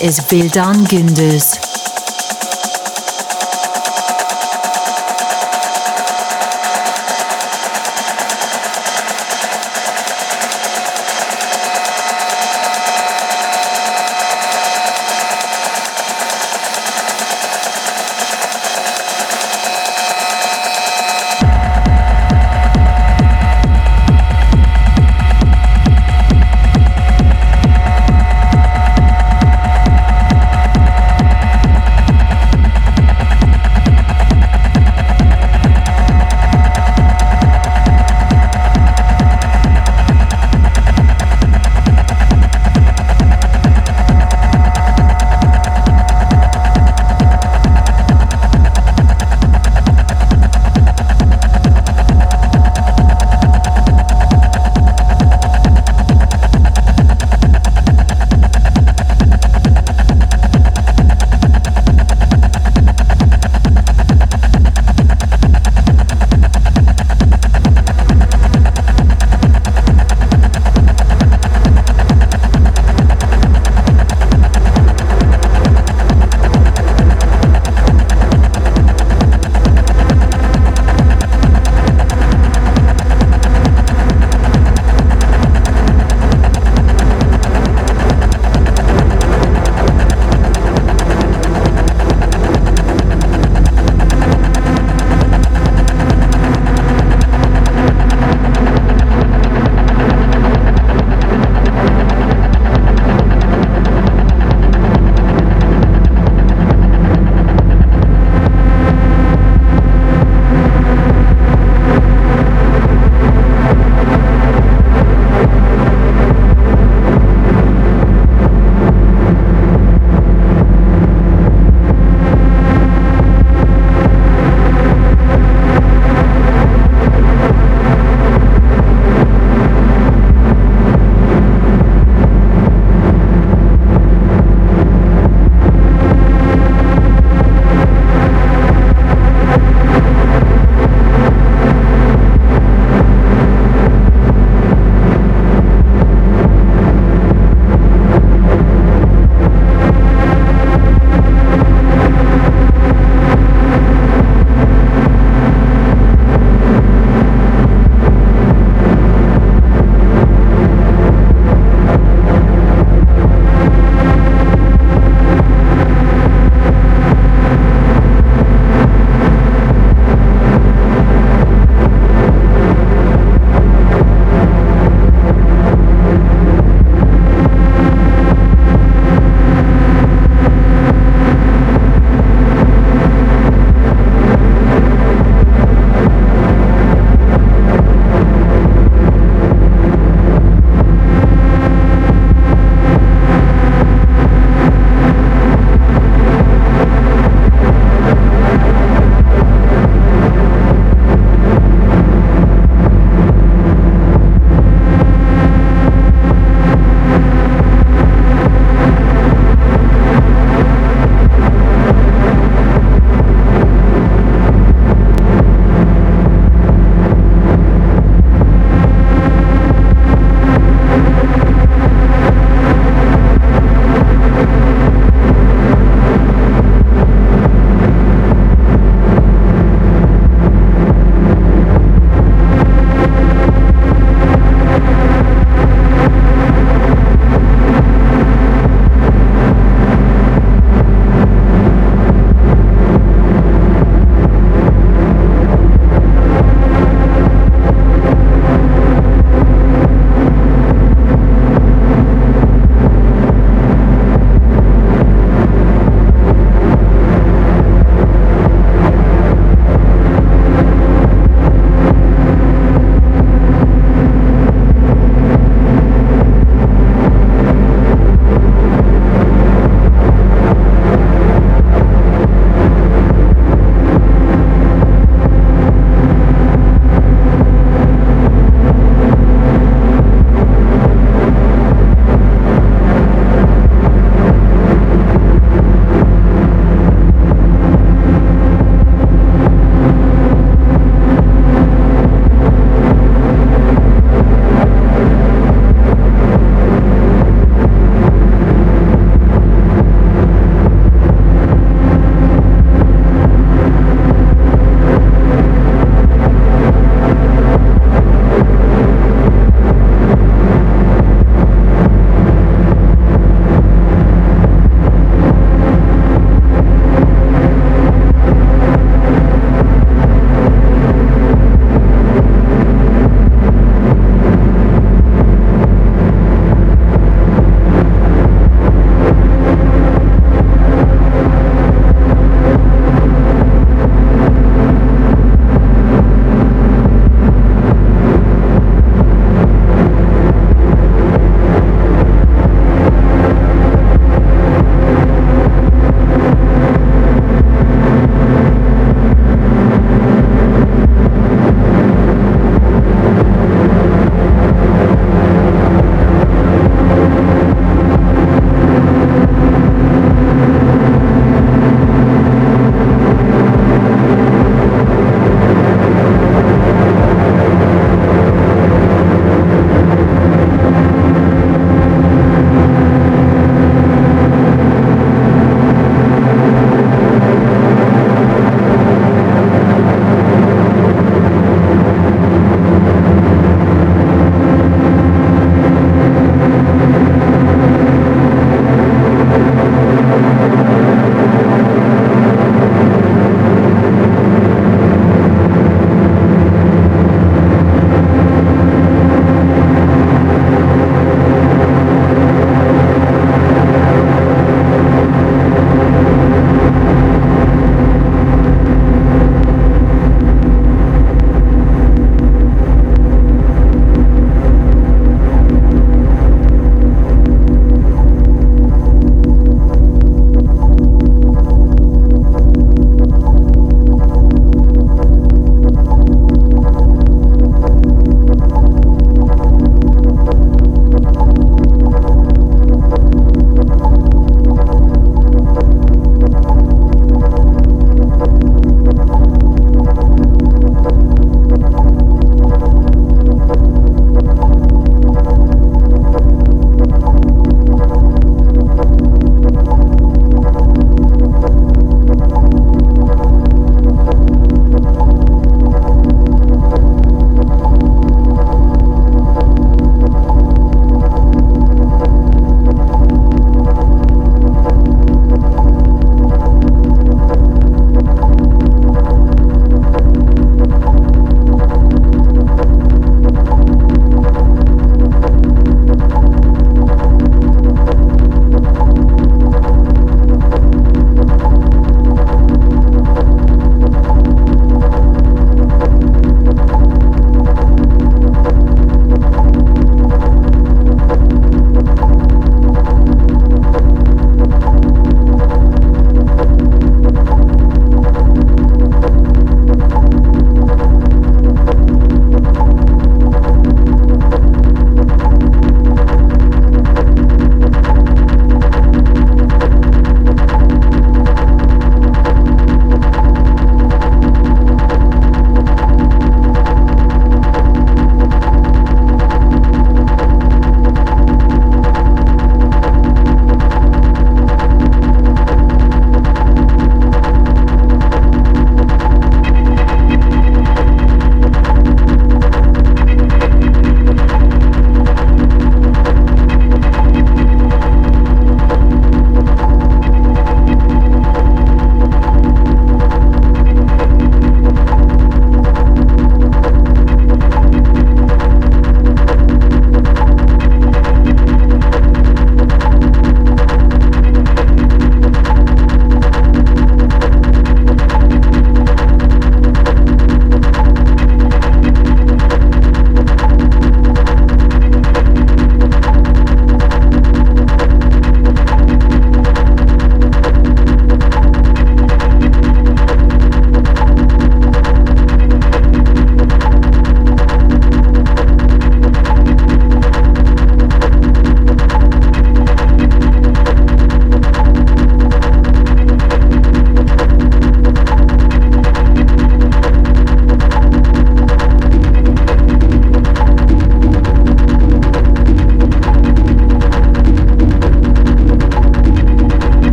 is Vildan Gündüz.